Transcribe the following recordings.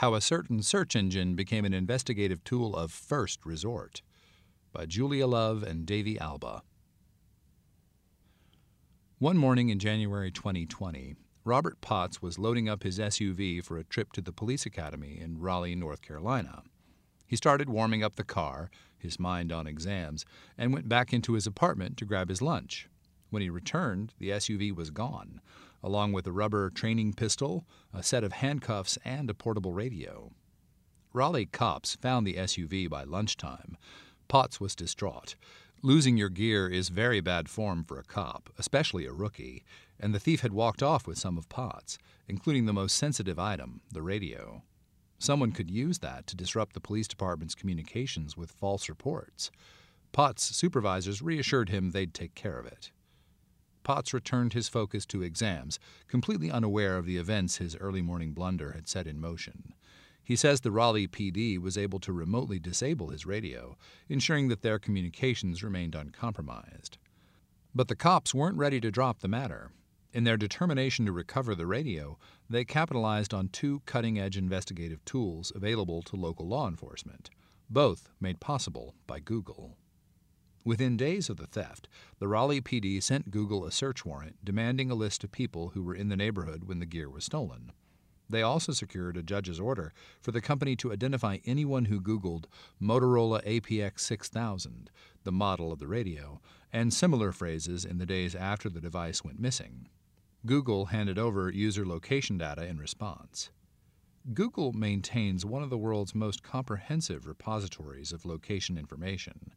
How a Certain Search Engine Became an Investigative Tool of First Resort by Julia Love and Davey Alba. One morning in January 2020, Robert Potts was loading up his SUV for a trip to the police academy in Raleigh, North Carolina. He started warming up the car, his mind on exams, and went back into his apartment to grab his lunch. When he returned, the SUV was gone along with a rubber training pistol, a set of handcuffs, and a portable radio. Raleigh cops found the SUV by lunchtime. Potts was distraught. Losing your gear is very bad form for a cop, especially a rookie, and the thief had walked off with some of Potts, including the most sensitive item, the radio. Someone could use that to disrupt the police department's communications with false reports. Potts' supervisors reassured him they'd take care of it. Potts returned his focus to exams, completely unaware of the events his early morning blunder had set in motion. He says the Raleigh PD was able to remotely disable his radio, ensuring that their communications remained uncompromised. But the cops weren't ready to drop the matter. In their determination to recover the radio, they capitalized on two cutting edge investigative tools available to local law enforcement, both made possible by Google. Within days of the theft, the Raleigh PD sent Google a search warrant demanding a list of people who were in the neighborhood when the gear was stolen. They also secured a judge's order for the company to identify anyone who Googled Motorola APX 6000, the model of the radio, and similar phrases in the days after the device went missing. Google handed over user location data in response. Google maintains one of the world's most comprehensive repositories of location information.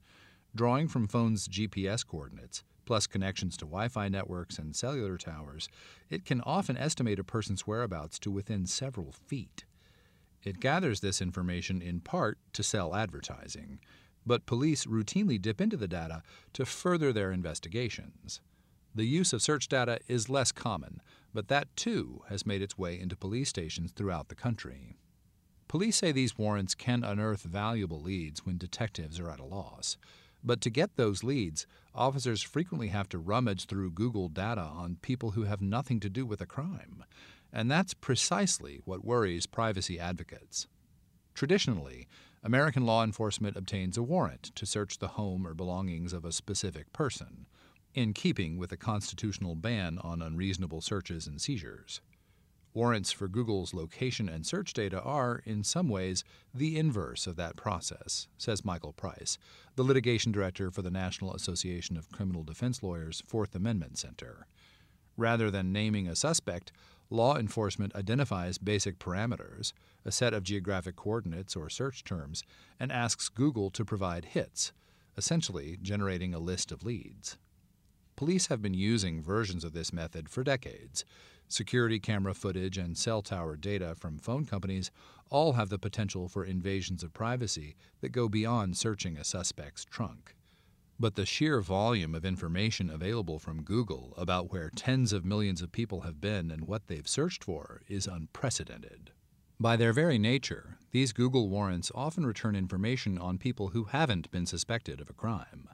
Drawing from phones' GPS coordinates, plus connections to Wi Fi networks and cellular towers, it can often estimate a person's whereabouts to within several feet. It gathers this information in part to sell advertising, but police routinely dip into the data to further their investigations. The use of search data is less common, but that too has made its way into police stations throughout the country. Police say these warrants can unearth valuable leads when detectives are at a loss. But to get those leads, officers frequently have to rummage through Google data on people who have nothing to do with a crime. And that's precisely what worries privacy advocates. Traditionally, American law enforcement obtains a warrant to search the home or belongings of a specific person, in keeping with a constitutional ban on unreasonable searches and seizures. Warrants for Google's location and search data are, in some ways, the inverse of that process, says Michael Price, the litigation director for the National Association of Criminal Defense Lawyers Fourth Amendment Center. Rather than naming a suspect, law enforcement identifies basic parameters, a set of geographic coordinates or search terms, and asks Google to provide hits, essentially generating a list of leads. Police have been using versions of this method for decades. Security camera footage and cell tower data from phone companies all have the potential for invasions of privacy that go beyond searching a suspect's trunk. But the sheer volume of information available from Google about where tens of millions of people have been and what they've searched for is unprecedented. By their very nature, these Google warrants often return information on people who haven't been suspected of a crime.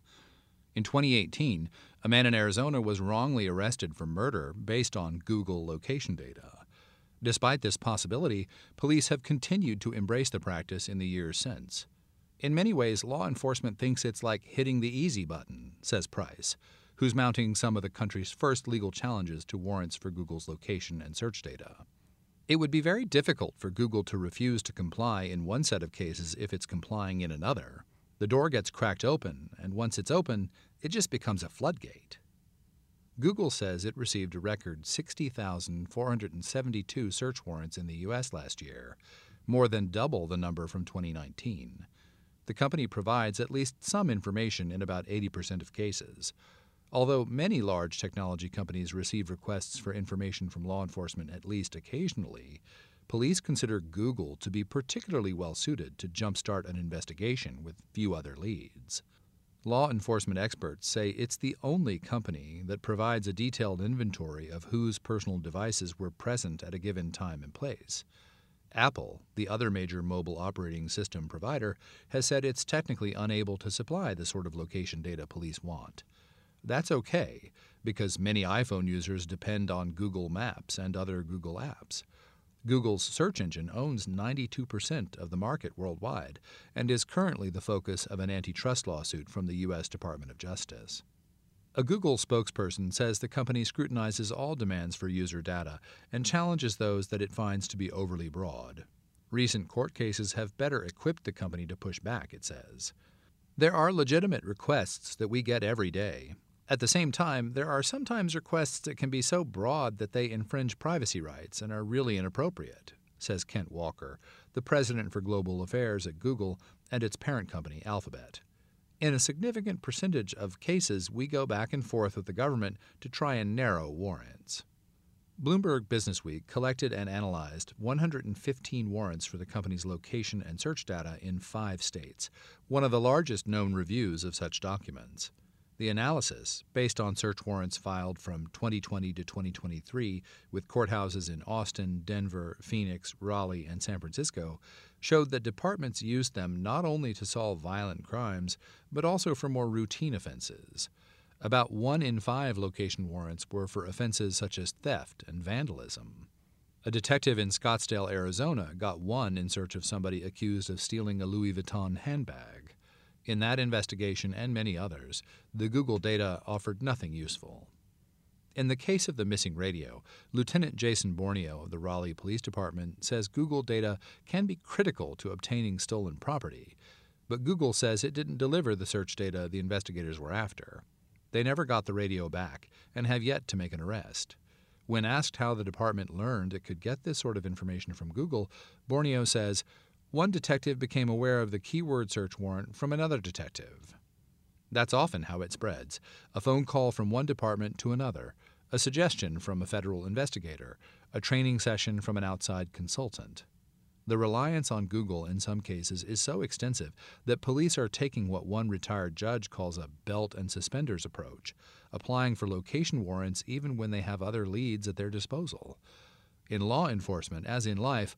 In 2018, a man in Arizona was wrongly arrested for murder based on Google location data. Despite this possibility, police have continued to embrace the practice in the years since. In many ways, law enforcement thinks it's like hitting the easy button, says Price, who's mounting some of the country's first legal challenges to warrants for Google's location and search data. It would be very difficult for Google to refuse to comply in one set of cases if it's complying in another. The door gets cracked open, and once it's open, it just becomes a floodgate. Google says it received a record 60,472 search warrants in the U.S. last year, more than double the number from 2019. The company provides at least some information in about 80% of cases. Although many large technology companies receive requests for information from law enforcement at least occasionally, police consider Google to be particularly well suited to jumpstart an investigation with few other leads. Law enforcement experts say it's the only company that provides a detailed inventory of whose personal devices were present at a given time and place. Apple, the other major mobile operating system provider, has said it's technically unable to supply the sort of location data police want. That's okay, because many iPhone users depend on Google Maps and other Google apps. Google's search engine owns 92% of the market worldwide and is currently the focus of an antitrust lawsuit from the U.S. Department of Justice. A Google spokesperson says the company scrutinizes all demands for user data and challenges those that it finds to be overly broad. Recent court cases have better equipped the company to push back, it says. There are legitimate requests that we get every day, at the same time, there are sometimes requests that can be so broad that they infringe privacy rights and are really inappropriate, says Kent Walker, the president for global affairs at Google and its parent company, Alphabet. In a significant percentage of cases, we go back and forth with the government to try and narrow warrants. Bloomberg Businessweek collected and analyzed 115 warrants for the company's location and search data in five states, one of the largest known reviews of such documents. The analysis, based on search warrants filed from 2020 to 2023 with courthouses in Austin, Denver, Phoenix, Raleigh, and San Francisco, showed that departments used them not only to solve violent crimes, but also for more routine offenses. About one in five location warrants were for offenses such as theft and vandalism. A detective in Scottsdale, Arizona, got one in search of somebody accused of stealing a Louis Vuitton handbag. In that investigation and many others, the Google data offered nothing useful. In the case of the missing radio, Lieutenant Jason Borneo of the Raleigh Police Department says Google data can be critical to obtaining stolen property, but Google says it didn't deliver the search data the investigators were after. They never got the radio back and have yet to make an arrest. When asked how the department learned it could get this sort of information from Google, Borneo says, one detective became aware of the keyword search warrant from another detective. That's often how it spreads a phone call from one department to another, a suggestion from a federal investigator, a training session from an outside consultant. The reliance on Google in some cases is so extensive that police are taking what one retired judge calls a belt and suspenders approach, applying for location warrants even when they have other leads at their disposal. In law enforcement, as in life,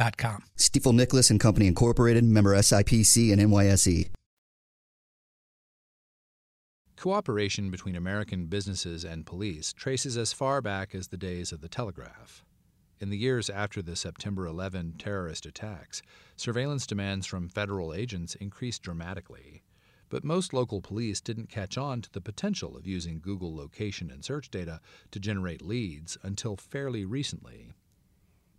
Stifel Stifel Nicolaus and Company Incorporated, member SIPC and NYSE. Cooperation between American businesses and police traces as far back as the days of the telegraph. In the years after the September 11 terrorist attacks, surveillance demands from federal agents increased dramatically. But most local police didn't catch on to the potential of using Google location and search data to generate leads until fairly recently.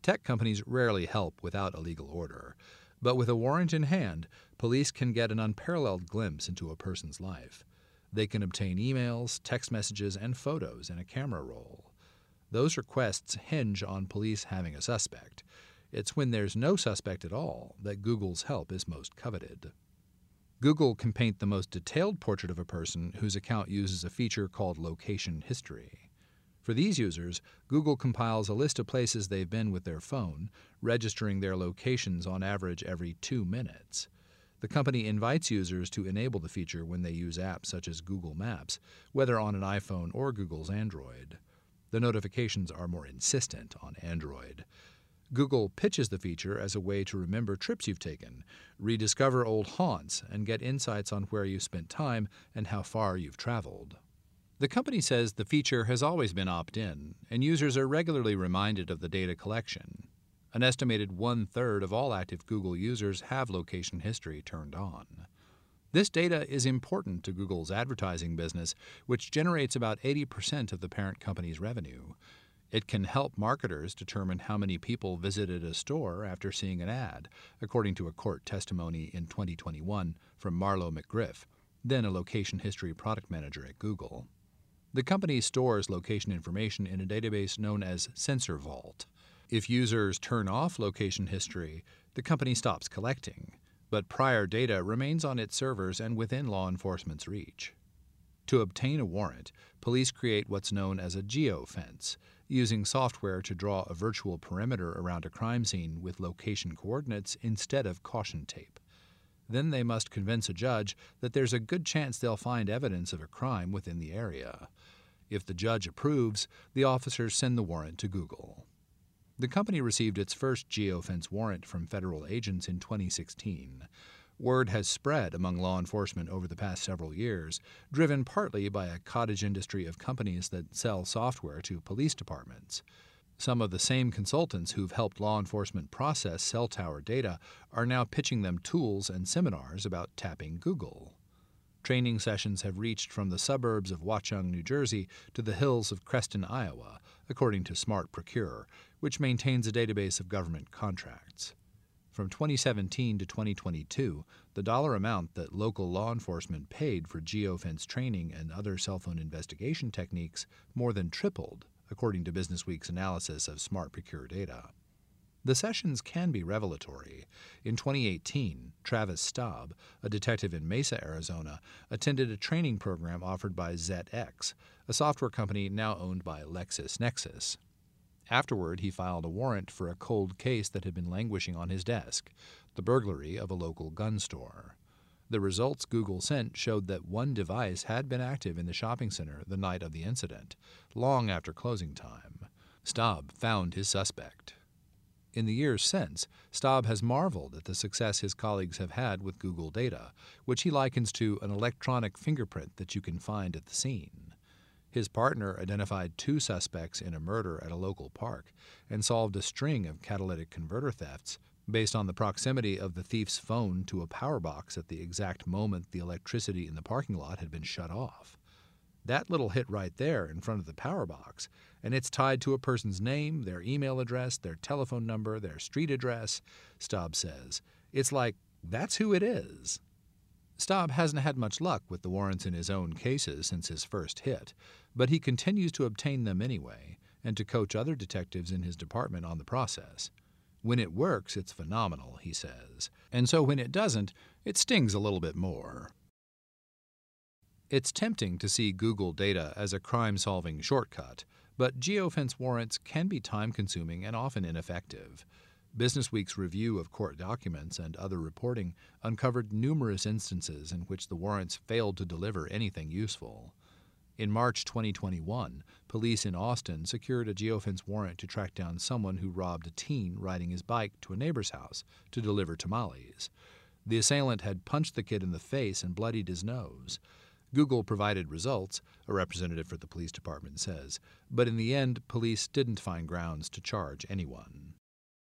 Tech companies rarely help without a legal order, But with a warrant in hand, police can get an unparalleled glimpse into a person's life. They can obtain emails, text messages, and photos in a camera roll. Those requests hinge on police having a suspect. It's when there's no suspect at all that Google's help is most coveted. Google can paint the most detailed portrait of a person whose account uses a feature called location history. For these users, Google compiles a list of places they've been with their phone, registering their locations on average every two minutes. The company invites users to enable the feature when they use apps such as Google Maps, whether on an iPhone or Google's Android. The notifications are more insistent on Android. Google pitches the feature as a way to remember trips you've taken, rediscover old haunts, and get insights on where you spent time and how far you've traveled. The company says the feature has always been opt in, and users are regularly reminded of the data collection. An estimated one third of all active Google users have location history turned on. This data is important to Google's advertising business, which generates about 80% of the parent company's revenue. It can help marketers determine how many people visited a store after seeing an ad, according to a court testimony in 2021 from Marlo McGriff, then a location history product manager at Google. The company stores location information in a database known as Sensorvault. If users turn off location history, the company stops collecting, but prior data remains on its servers and within law enforcement's reach. To obtain a warrant, police create what's known as a geofence, using software to draw a virtual perimeter around a crime scene with location coordinates instead of caution tape. Then they must convince a judge that there's a good chance they'll find evidence of a crime within the area. If the judge approves, the officers send the warrant to Google. The company received its first geofence warrant from federal agents in 2016. Word has spread among law enforcement over the past several years, driven partly by a cottage industry of companies that sell software to police departments. Some of the same consultants who've helped law enforcement process cell tower data are now pitching them tools and seminars about tapping Google. Training sessions have reached from the suburbs of Watchung, New Jersey, to the hills of Creston, Iowa, according to SmartProcure, which maintains a database of government contracts. From 2017 to 2022, the dollar amount that local law enforcement paid for geofence training and other cell phone investigation techniques more than tripled according to Businessweek's analysis of SmartProcure data. The sessions can be revelatory. In 2018, Travis Staub, a detective in Mesa, Arizona, attended a training program offered by ZetX, a software company now owned by LexisNexis. Afterward, he filed a warrant for a cold case that had been languishing on his desk the burglary of a local gun store. The results Google sent showed that one device had been active in the shopping center the night of the incident, long after closing time. Staub found his suspect. In the years since, Staub has marveled at the success his colleagues have had with Google data, which he likens to an electronic fingerprint that you can find at the scene. His partner identified two suspects in a murder at a local park and solved a string of catalytic converter thefts based on the proximity of the thief's phone to a power box at the exact moment the electricity in the parking lot had been shut off. That little hit right there in front of the power box, and it's tied to a person's name, their email address, their telephone number, their street address, Staub says. It's like, that's who it is. Staub hasn't had much luck with the warrants in his own cases since his first hit, but he continues to obtain them anyway, and to coach other detectives in his department on the process. When it works, it's phenomenal, he says. And so when it doesn't, it stings a little bit more. It's tempting to see Google data as a crime solving shortcut, but geofence warrants can be time consuming and often ineffective. Businessweek's review of court documents and other reporting uncovered numerous instances in which the warrants failed to deliver anything useful. In March 2021, police in Austin secured a geofence warrant to track down someone who robbed a teen riding his bike to a neighbor's house to deliver tamales. The assailant had punched the kid in the face and bloodied his nose. Google provided results, a representative for the police department says, but in the end, police didn't find grounds to charge anyone.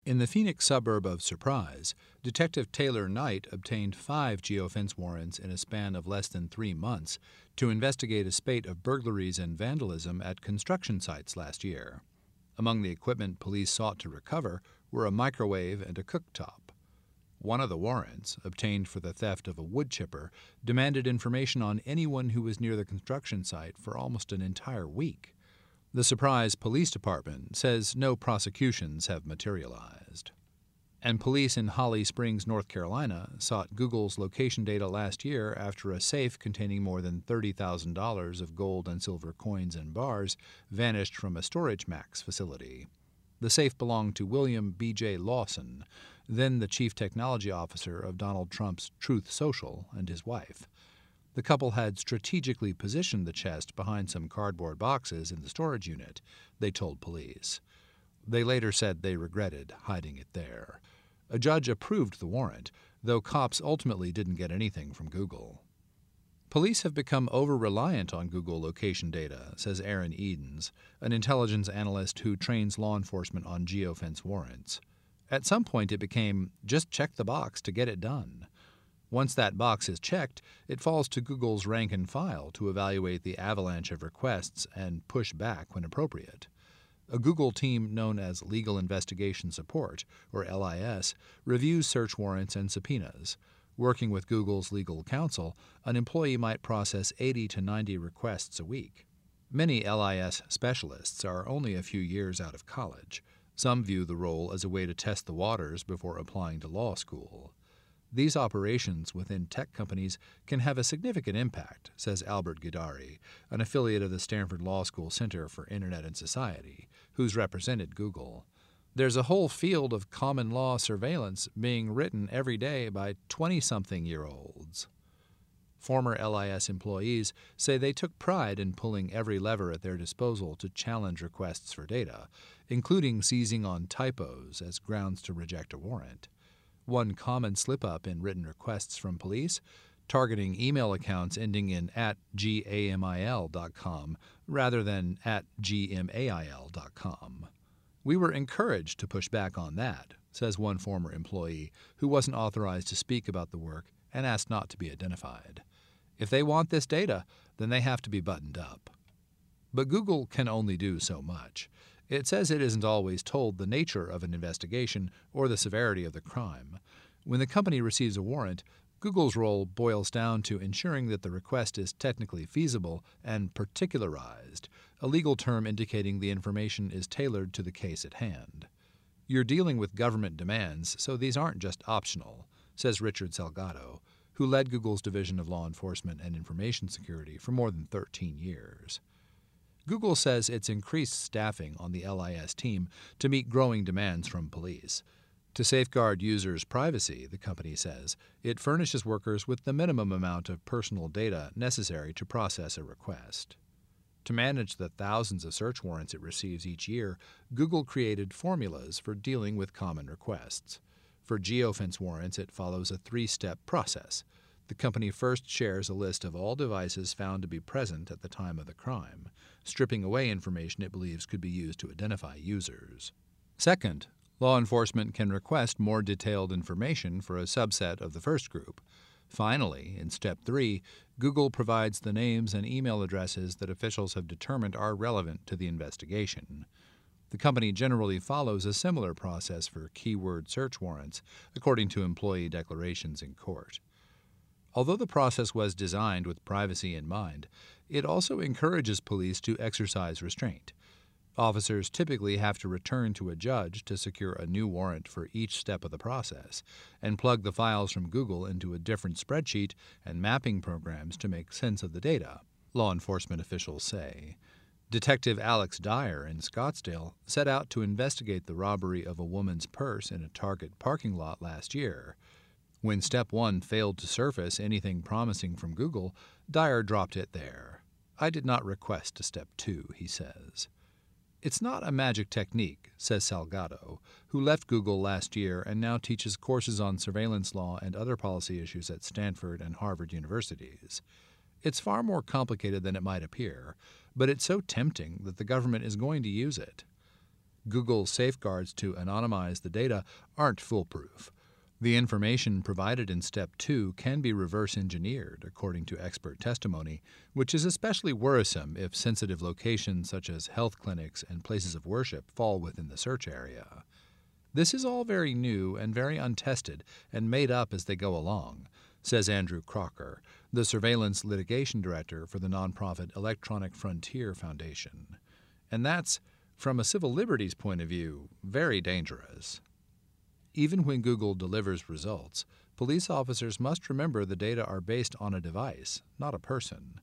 In the Phoenix suburb of Surprise, Detective Taylor Knight obtained five geofence warrants in a span of less than three months to investigate a spate of burglaries and vandalism at construction sites last year. Among the equipment police sought to recover were a microwave and a cooktop. One of the warrants, obtained for the theft of a wood chipper, demanded information on anyone who was near the construction site for almost an entire week. The Surprise Police Department says no prosecutions have materialized. And police in Holly Springs, North Carolina, sought Google's location data last year after a safe containing more than $30,000 of gold and silver coins and bars vanished from a Storage Max facility. The safe belonged to William B.J. Lawson, then the chief technology officer of Donald Trump's Truth Social, and his wife. The couple had strategically positioned the chest behind some cardboard boxes in the storage unit, they told police. They later said they regretted hiding it there. A judge approved the warrant, though cops ultimately didn't get anything from Google. Police have become over reliant on Google location data, says Aaron Edens, an intelligence analyst who trains law enforcement on geofence warrants. At some point, it became just check the box to get it done. Once that box is checked, it falls to Google's rank and file to evaluate the avalanche of requests and push back when appropriate. A Google team known as Legal Investigation Support, or LIS, reviews search warrants and subpoenas. Working with Google's legal counsel, an employee might process 80 to 90 requests a week. Many LIS specialists are only a few years out of college. Some view the role as a way to test the waters before applying to law school. These operations within tech companies can have a significant impact, says Albert Gidari, an affiliate of the Stanford Law School Center for Internet and Society, who's represented Google. There's a whole field of common law surveillance being written every day by 20 something year olds. Former LIS employees say they took pride in pulling every lever at their disposal to challenge requests for data, including seizing on typos as grounds to reject a warrant. One common slip up in written requests from police targeting email accounts ending in at gamil.com rather than at gmail.com. We were encouraged to push back on that, says one former employee who wasn't authorized to speak about the work and asked not to be identified. If they want this data, then they have to be buttoned up. But Google can only do so much. It says it isn't always told the nature of an investigation or the severity of the crime. When the company receives a warrant, Google's role boils down to ensuring that the request is technically feasible and particularized, a legal term indicating the information is tailored to the case at hand. You're dealing with government demands, so these aren't just optional, says Richard Salgado, who led Google's Division of Law Enforcement and Information Security for more than 13 years. Google says it's increased staffing on the LIS team to meet growing demands from police. To safeguard users' privacy, the company says, it furnishes workers with the minimum amount of personal data necessary to process a request. To manage the thousands of search warrants it receives each year, Google created formulas for dealing with common requests. For geofence warrants, it follows a three step process. The company first shares a list of all devices found to be present at the time of the crime, stripping away information it believes could be used to identify users. Second, law enforcement can request more detailed information for a subset of the first group. Finally, in step three, Google provides the names and email addresses that officials have determined are relevant to the investigation. The company generally follows a similar process for keyword search warrants, according to employee declarations in court. Although the process was designed with privacy in mind, it also encourages police to exercise restraint. Officers typically have to return to a judge to secure a new warrant for each step of the process and plug the files from Google into a different spreadsheet and mapping programs to make sense of the data, law enforcement officials say. Detective Alex Dyer in Scottsdale set out to investigate the robbery of a woman's purse in a Target parking lot last year. When Step 1 failed to surface anything promising from Google, Dyer dropped it there. I did not request a Step 2, he says. It's not a magic technique, says Salgado, who left Google last year and now teaches courses on surveillance law and other policy issues at Stanford and Harvard universities. It's far more complicated than it might appear, but it's so tempting that the government is going to use it. Google's safeguards to anonymize the data aren't foolproof. The information provided in Step 2 can be reverse engineered, according to expert testimony, which is especially worrisome if sensitive locations such as health clinics and places of worship fall within the search area. This is all very new and very untested and made up as they go along, says Andrew Crocker, the surveillance litigation director for the nonprofit Electronic Frontier Foundation. And that's, from a civil liberties point of view, very dangerous. Even when Google delivers results, police officers must remember the data are based on a device, not a person.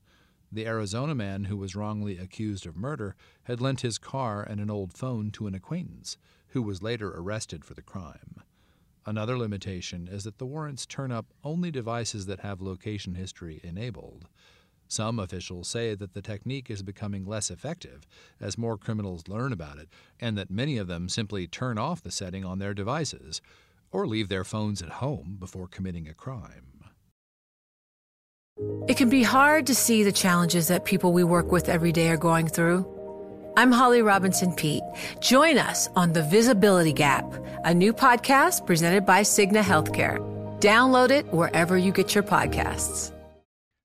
The Arizona man who was wrongly accused of murder had lent his car and an old phone to an acquaintance, who was later arrested for the crime. Another limitation is that the warrants turn up only devices that have location history enabled. Some officials say that the technique is becoming less effective as more criminals learn about it, and that many of them simply turn off the setting on their devices or leave their phones at home before committing a crime. It can be hard to see the challenges that people we work with every day are going through. I'm Holly Robinson Peete. Join us on The Visibility Gap, a new podcast presented by Cigna Healthcare. Download it wherever you get your podcasts.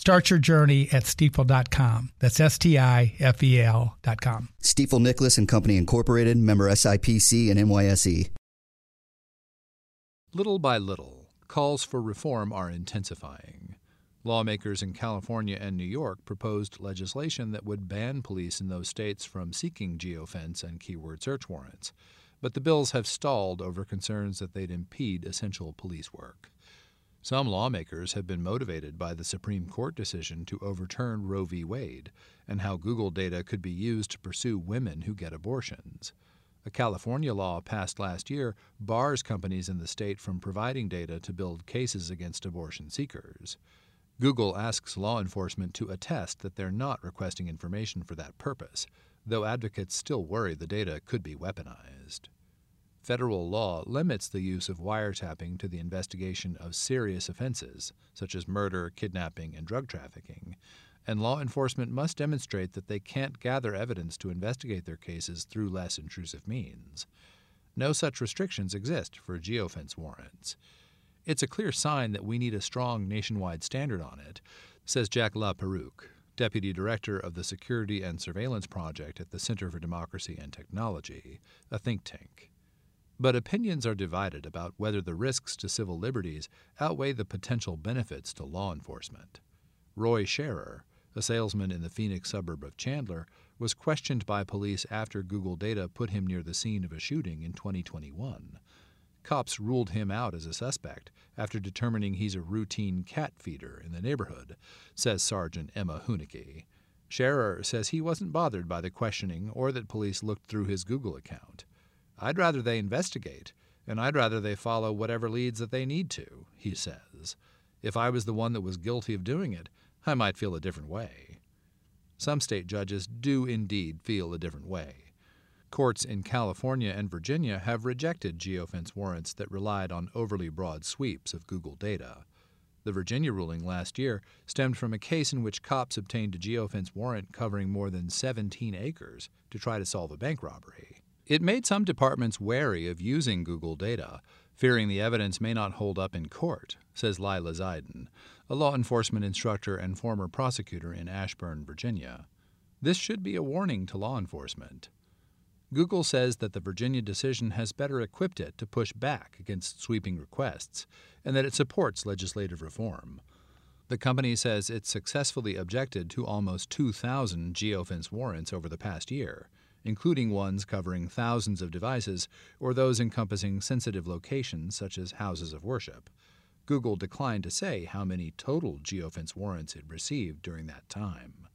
Start your journey at stifel.com. That's S T I F E L.com. Stifel Nicolaus and Company Incorporated, member SIPC and NYSE. Little by little, calls for reform are intensifying. Lawmakers in California and New York proposed legislation that would ban police in those states from seeking geofence and keyword search warrants, but the bills have stalled over concerns that they'd impede essential police work. Some lawmakers have been motivated by the Supreme Court decision to overturn Roe v. Wade and how Google data could be used to pursue women who get abortions. A California law passed last year bars companies in the state from providing data to build cases against abortion seekers. Google asks law enforcement to attest that they're not requesting information for that purpose, though advocates still worry the data could be weaponized. Federal law limits the use of wiretapping to the investigation of serious offenses, such as murder, kidnapping, and drug trafficking, and law enforcement must demonstrate that they can't gather evidence to investigate their cases through less intrusive means. No such restrictions exist for geofence warrants. It's a clear sign that we need a strong nationwide standard on it, says Jack La Laperruque, Deputy Director of the Security and Surveillance Project at the Center for Democracy and Technology, a think tank. But opinions are divided about whether the risks to civil liberties outweigh the potential benefits to law enforcement. Roy Scherer, a salesman in the Phoenix suburb of Chandler, was questioned by police after Google data put him near the scene of a shooting in 2021. Cops ruled him out as a suspect after determining he's a routine cat feeder in the neighborhood, says Sergeant Emma Hunicke. Scherer says he wasn't bothered by the questioning or that police looked through his Google account. I'd rather they investigate, and I'd rather they follow whatever leads that they need to, he says. If I was the one that was guilty of doing it, I might feel a different way. Some state judges do indeed feel a different way. Courts in California and Virginia have rejected geofence warrants that relied on overly broad sweeps of Google data. The Virginia ruling last year stemmed from a case in which cops obtained a geofence warrant covering more than 17 acres to try to solve a bank robbery. It made some departments wary of using Google data, fearing the evidence may not hold up in court, says Lila Zeiden, a law enforcement instructor and former prosecutor in Ashburn, Virginia. This should be a warning to law enforcement. Google says that the Virginia decision has better equipped it to push back against sweeping requests and that it supports legislative reform. The company says it successfully objected to almost 2,000 geofence warrants over the past year including ones covering thousands of devices or those encompassing sensitive locations such as houses of worship. Google declined to say how many total geofence warrants it received during that time.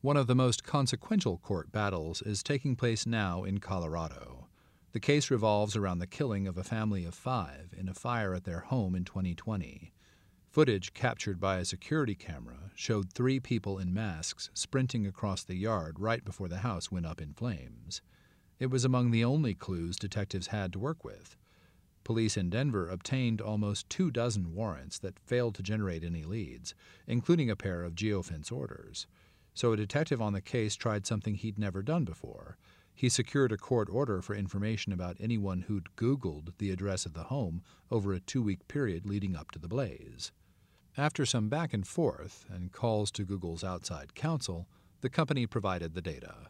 One of the most consequential court battles is taking place now in Colorado. The case revolves around the killing of a family of five in a fire at their home in 2020. Footage captured by a security camera showed three people in masks sprinting across the yard right before the house went up in flames. It was among the only clues detectives had to work with. Police in Denver obtained almost two dozen warrants that failed to generate any leads, including a pair of geofence orders. So a detective on the case tried something he'd never done before. He secured a court order for information about anyone who'd Googled the address of the home over a two week period leading up to the blaze. After some back and forth and calls to Google's outside counsel, the company provided the data.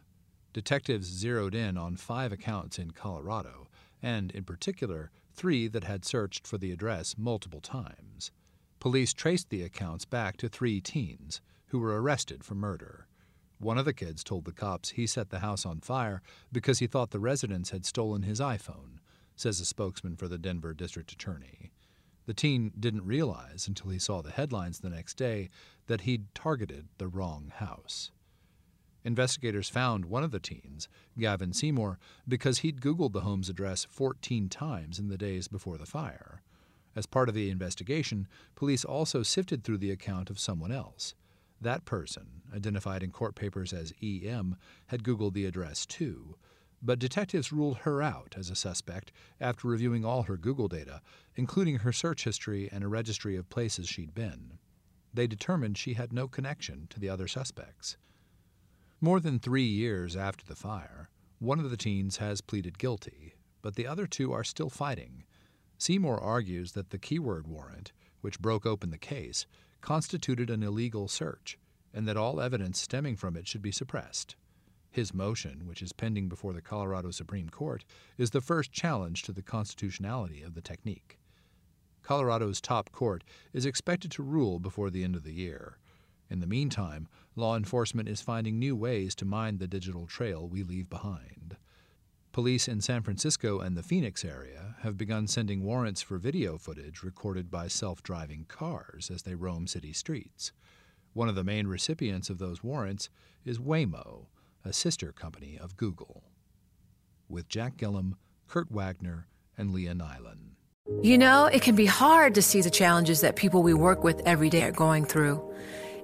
Detectives zeroed in on five accounts in Colorado, and in particular, three that had searched for the address multiple times. Police traced the accounts back to three teens who were arrested for murder. One of the kids told the cops he set the house on fire because he thought the residents had stolen his iPhone, says a spokesman for the Denver district attorney. The teen didn't realize until he saw the headlines the next day that he'd targeted the wrong house. Investigators found one of the teens, Gavin Seymour, because he'd Googled the home's address 14 times in the days before the fire. As part of the investigation, police also sifted through the account of someone else. That person, identified in court papers as EM, had Googled the address too, but detectives ruled her out as a suspect after reviewing all her Google data, including her search history and a registry of places she'd been. They determined she had no connection to the other suspects. More than three years after the fire, one of the teens has pleaded guilty, but the other two are still fighting. Seymour argues that the keyword warrant, which broke open the case, constituted an illegal search, and that all evidence stemming from it should be suppressed. His motion, which is pending before the Colorado Supreme Court, is the first challenge to the constitutionality of the technique. Colorado's top court is expected to rule before the end of the year. In the meantime, law enforcement is finding new ways to mine the digital trail we leave behind. Police in San Francisco and the Phoenix area have begun sending warrants for video footage recorded by self driving cars as they roam city streets. One of the main recipients of those warrants is Waymo, a sister company of Google. With Jack Gillum, Kurt Wagner, and Leah Nylen. You know, it can be hard to see the challenges that people we work with every day are going through.